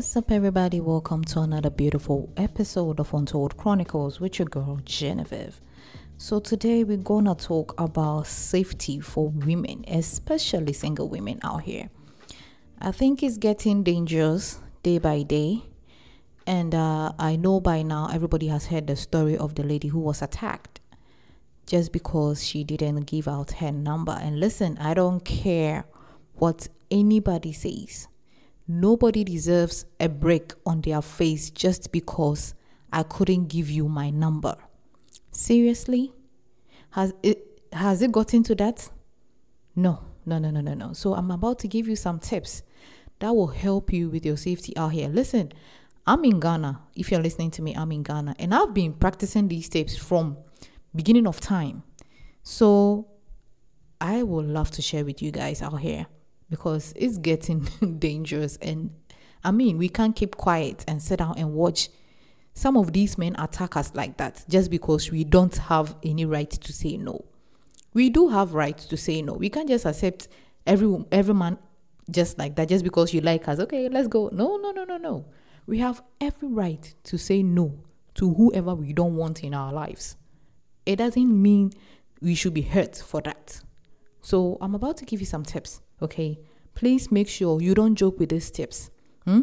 What's up, everybody? Welcome to another beautiful episode of Untold Chronicles with your girl Genevieve. So, today we're gonna talk about safety for women, especially single women out here. I think it's getting dangerous day by day, and uh, I know by now everybody has heard the story of the lady who was attacked just because she didn't give out her number. And listen, I don't care what anybody says. Nobody deserves a break on their face just because I couldn't give you my number. Seriously? Has it has it gotten to that? No, no, no, no, no, no. So I'm about to give you some tips that will help you with your safety out here. Listen, I'm in Ghana. If you're listening to me, I'm in Ghana. And I've been practicing these tips from beginning of time. So I would love to share with you guys out here because it's getting dangerous. And I mean, we can't keep quiet and sit down and watch some of these men attack us like that just because we don't have any right to say no. We do have rights to say no. We can't just accept every every man just like that just because you like us. Okay, let's go. No, no, no, no, no. We have every right to say no to whoever we don't want in our lives. It doesn't mean we should be hurt for that. So I'm about to give you some tips Okay, please make sure you don't joke with these tips. Hmm?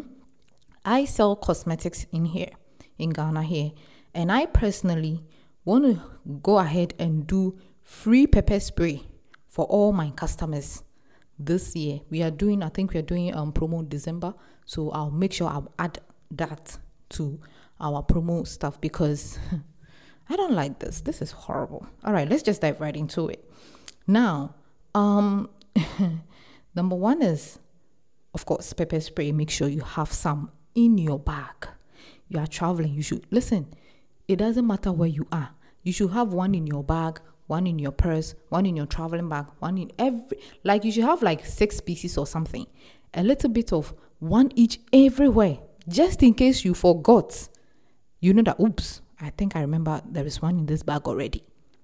I sell cosmetics in here, in Ghana here, and I personally want to go ahead and do free pepper spray for all my customers this year. We are doing, I think we are doing um promo December, so I'll make sure I'll add that to our promo stuff because I don't like this. This is horrible. All right, let's just dive right into it. Now, um Number one is, of course, pepper spray. Make sure you have some in your bag. You are traveling, you should listen. It doesn't matter where you are. You should have one in your bag, one in your purse, one in your traveling bag, one in every like you should have like six pieces or something. A little bit of one each everywhere, just in case you forgot. You know that oops, I think I remember there is one in this bag already.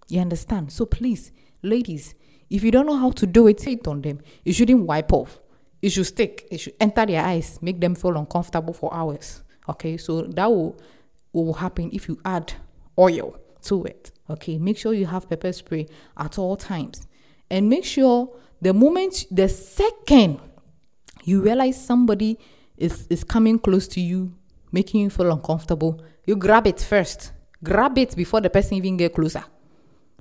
You understand? So please, ladies, if you don't know how to do it, say it on them. You shouldn't wipe off. It should stick. It should enter their eyes, make them feel uncomfortable for hours. Okay, so that will will happen if you add oil to it. Okay, make sure you have pepper spray at all times, and make sure the moment, the second you realize somebody is is coming close to you, making you feel uncomfortable, you grab it first. Grab it before the person even get closer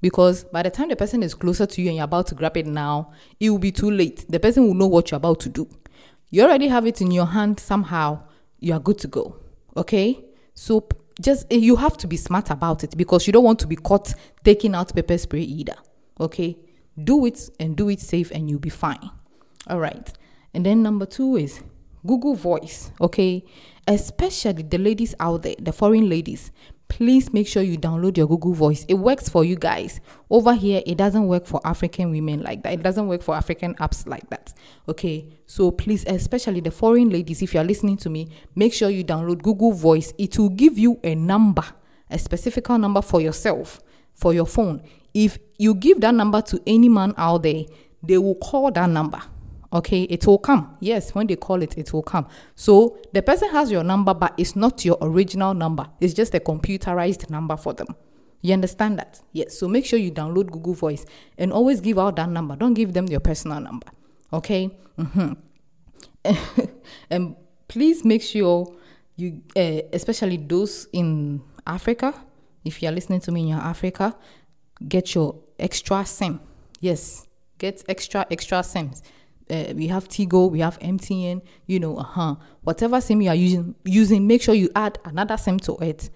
because by the time the person is closer to you and you're about to grab it now, it will be too late. The person will know what you're about to do. You already have it in your hand somehow, you are good to go. Okay? So just eh, you have to be smart about it because you don't want to be caught taking out pepper spray either. Okay? Do it and do it safe and you'll be fine. All right. And then number 2 is Google Voice, okay? Especially the ladies out there, the foreign ladies please make sure you download your Google Voice. It works for you guys. Over here, it doesn't work for African women like that. It doesn't work for African apps like that. Okay, so please, especially the foreign ladies, if you're listening to me, make sure you download Google Voice. It will give you a number, a specific number for yourself, for your phone. If you give that number to any man out there, they will call that number okay it will come. Yes when they call it it will come. So the person has your number but it's not your original number. It's just a computerized number for them. You understand that? Yes. So make sure you download google voice and always give out that number. Don't give them your personal number okay? Mm-hmm. and please make sure you uh, especially those in africa if you're listening to me in your africa get your extra sim. Yes. Get extra extra sims uh, we have Tigo, we have MTN, you know, uh-huh. Whatever SIM you are using, using, make sure you add another SIM to it.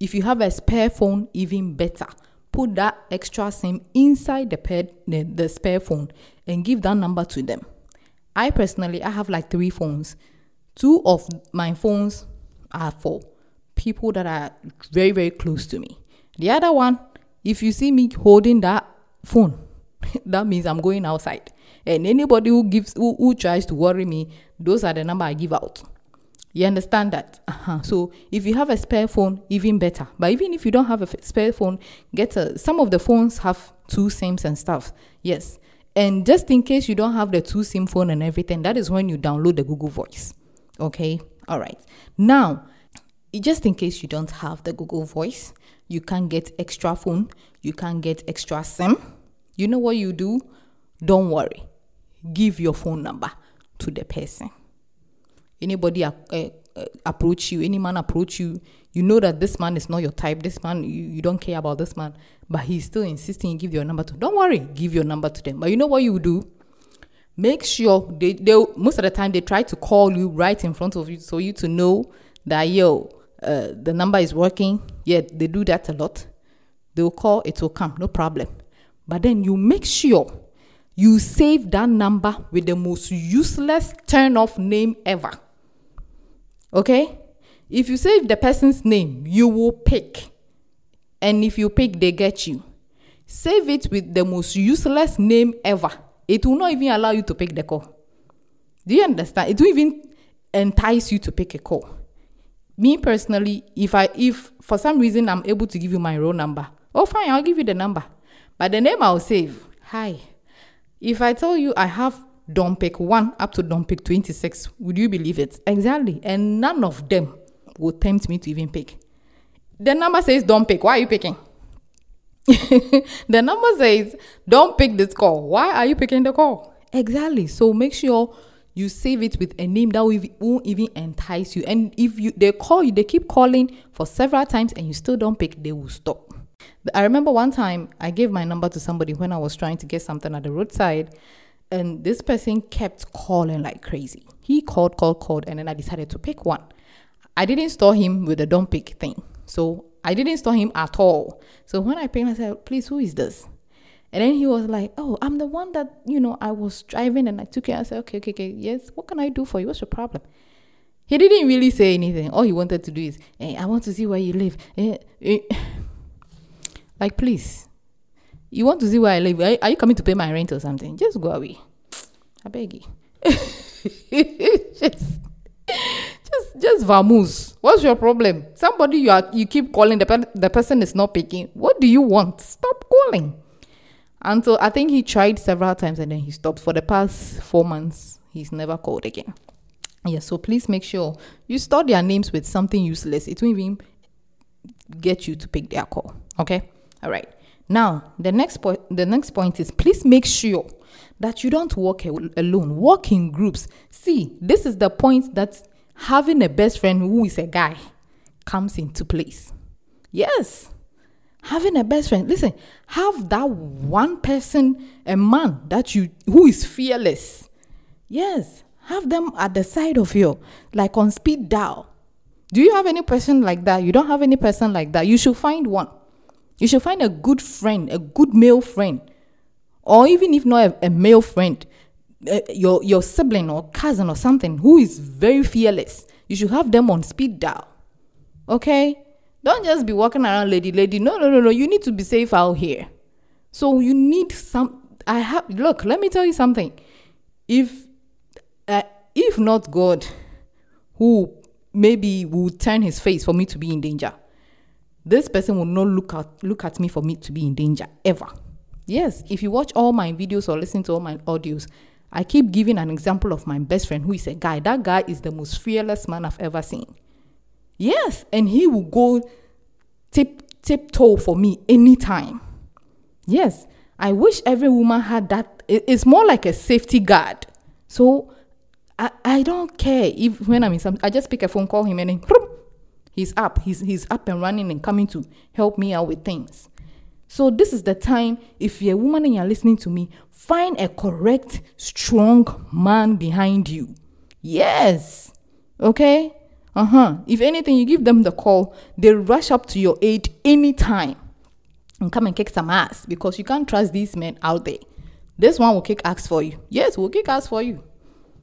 If you have a spare phone, even better. Put that extra SIM inside the, the, the spare phone and give that number to them. I personally, I have like three phones. Two of my phones are for people that are very, very close to me. The other one, if you see me holding that phone, that means I'm going outside. And anybody who gives who, who tries to worry me, those are the number I give out. You understand that? Uh-huh. So if you have a spare phone, even better. But even if you don't have a spare phone, get a. Some of the phones have two SIMs and stuff. Yes. And just in case you don't have the two SIM phone and everything, that is when you download the Google Voice. Okay. All right. Now, just in case you don't have the Google Voice, you can get extra phone, you can get extra SIM. You know what you do? Don't worry. Give your phone number to the person. Anybody uh, uh, approach you, any man approach you, you know that this man is not your type. This man, you, you don't care about this man, but he's still insisting you give your number to. Don't worry, give your number to them. But you know what you do? Make sure they they most of the time they try to call you right in front of you, so you to know that yo uh, the number is working. Yeah, they do that a lot. They'll call, it will come, no problem. But then you make sure you save that number with the most useless turn off name ever. Okay? If you save the person's name, you will pick. And if you pick, they get you. Save it with the most useless name ever. It will not even allow you to pick the call. Do you understand? It will even entice you to pick a call. Me personally, if I if for some reason I'm able to give you my roll number, oh fine, I'll give you the number. But the name I'll save. Hi. If I tell you I have don't pick 1 up to don't pick 26, would you believe it? Exactly. And none of them will tempt me to even pick. The number says don't pick. Why are you picking? the number says don't pick this call. Why are you picking the call? Exactly. So make sure you save it with a name that won't even entice you. And if you they call you, they keep calling for several times and you still don't pick, they will stop. I remember one time I gave my number to somebody when I was trying to get something at the roadside, and this person kept calling like crazy. He called, called, called, and then I decided to pick one. I didn't store him with the don't pick thing. So I didn't store him at all. So when I picked, I said, please, who is this? And then he was like, oh, I'm the one that, you know, I was driving and I took it. I said, okay, okay, okay, yes, what can I do for you? What's your problem? He didn't really say anything. All he wanted to do is, hey, I want to see where you live. Eh, eh. Like, please, you want to see where I live? Are, you coming to pay my rent or something? Just go away. I beg you. just, just, just vamoose. What's your problem? Somebody you are, you keep calling the the person is not picking. What do you want? Stop calling. And so I think he tried several times and then he stopped. For the past four months, he's never called again. Yeah, so please make sure you store their names with something useless. It won't even get you to pick their call. Okay. All right. Now, the next point the next point is please make sure that you don't walk alone. Walk in groups. See, this is the point that having a best friend who is a guy comes into place. Yes. Having a best friend. Listen, have that one person, a man that you who is fearless. Yes. Have them at the side of you, like on speed dial. Do you have any person like that? You don't have any person like that. You should find one. You should find a good friend, a good male friend, or even if not a, a male friend, uh, your your sibling or cousin or something who is very fearless. You should have them on speed dial. Okay? Don't just be walking around lady lady. No, no, no, no. You need to be safe out here. So you need some I have look, let me tell you something. If uh, if not God who maybe will turn his face for me to be in danger this person will not look at look at me for me to be in danger ever. Yes, if you watch all my videos or listen to all my audios, I keep giving an example of my best friend who is a guy. That guy is the most fearless man I've ever seen. Yes, and he will go tip tiptoe for me anytime. Yes, I wish every woman had that. It's more like a safety guard. So I, I don't care if when I'm in some, I just pick a phone, call him, and then He's up. He's, he's up and running and coming to help me out with things. So this is the time, if you're a woman and you're listening to me, find a correct, strong man behind you. Yes. Okay? Uh-huh. If anything, you give them the call, they rush up to your aid anytime and come and kick some ass because you can't trust these men out there. This one will kick ass for you. Yes, will kick ass for you.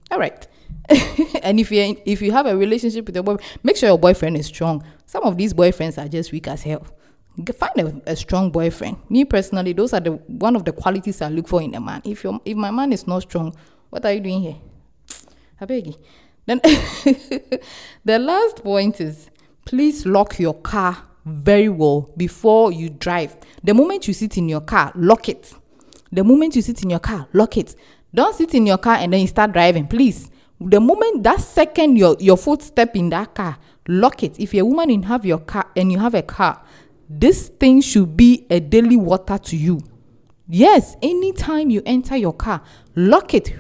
All right. and if you if you have a relationship with your boyfriend, make sure your boyfriend is strong. Some of these boyfriends are just weak as hell. Find a, a, strong boyfriend. Me personally, those are the one of the qualities I look for in a man. If your if my man is not strong, what are you doing here? I beg you. Then the last point is please lock your car very well before you drive. The moment you sit in your car, lock it. The moment you sit in your car, lock it. Don't sit in your car and then you start driving. Please the moment that second your your footstep in that car lock it. If you're a woman and have your car and you have a car this thing should be a daily water to you. Yes anytime you enter your car lock it.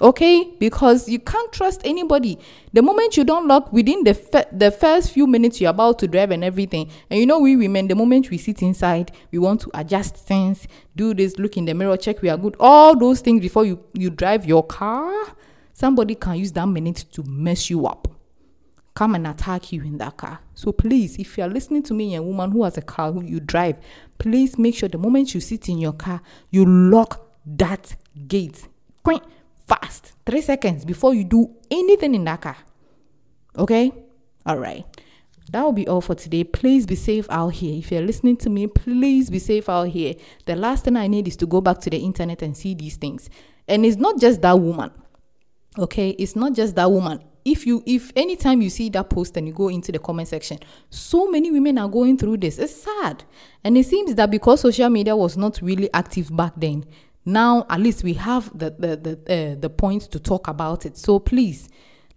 Okay? Because you can't trust anybody. The moment you don't lock within the the first few minutes you're about to drive and everything. And you know we women the moment we sit inside we want to adjust things do this look in the mirror check we are good. All those things before you you drive your car somebody can use that minute to mess you up come and attack you in that car so please if you are listening to me a woman who has a car who you drive please make sure the moment you sit in your car you lock that gate quick, fast. Three seconds before you do anything in that car. Okay? All right. That will be all for today. Please be safe out here. If you're listening to me, please be safe out here. The last thing I need is to go back to the internet and see these things. And it's not just that woman. Okay? It's not just that woman. If you if anytime you see that post and you go into the comment section, so many women are going through this. It's sad. And it seems that because social media was not really active back then, now at least we have the the the, uh, the points to talk about it so please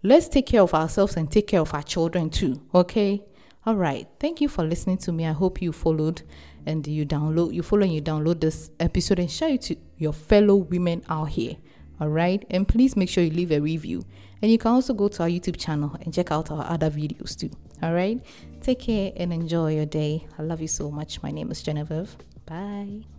let's take care of ourselves and take care of our children too okay all right thank you for listening to me i hope you followed and you download you follow and you download this episode and share it to your fellow women out here all right and please make sure you leave a review. And you can also go to our youtube channel and check out our other videos too. All right take care and enjoy your day. I love you so much. My name is genevieve. Bye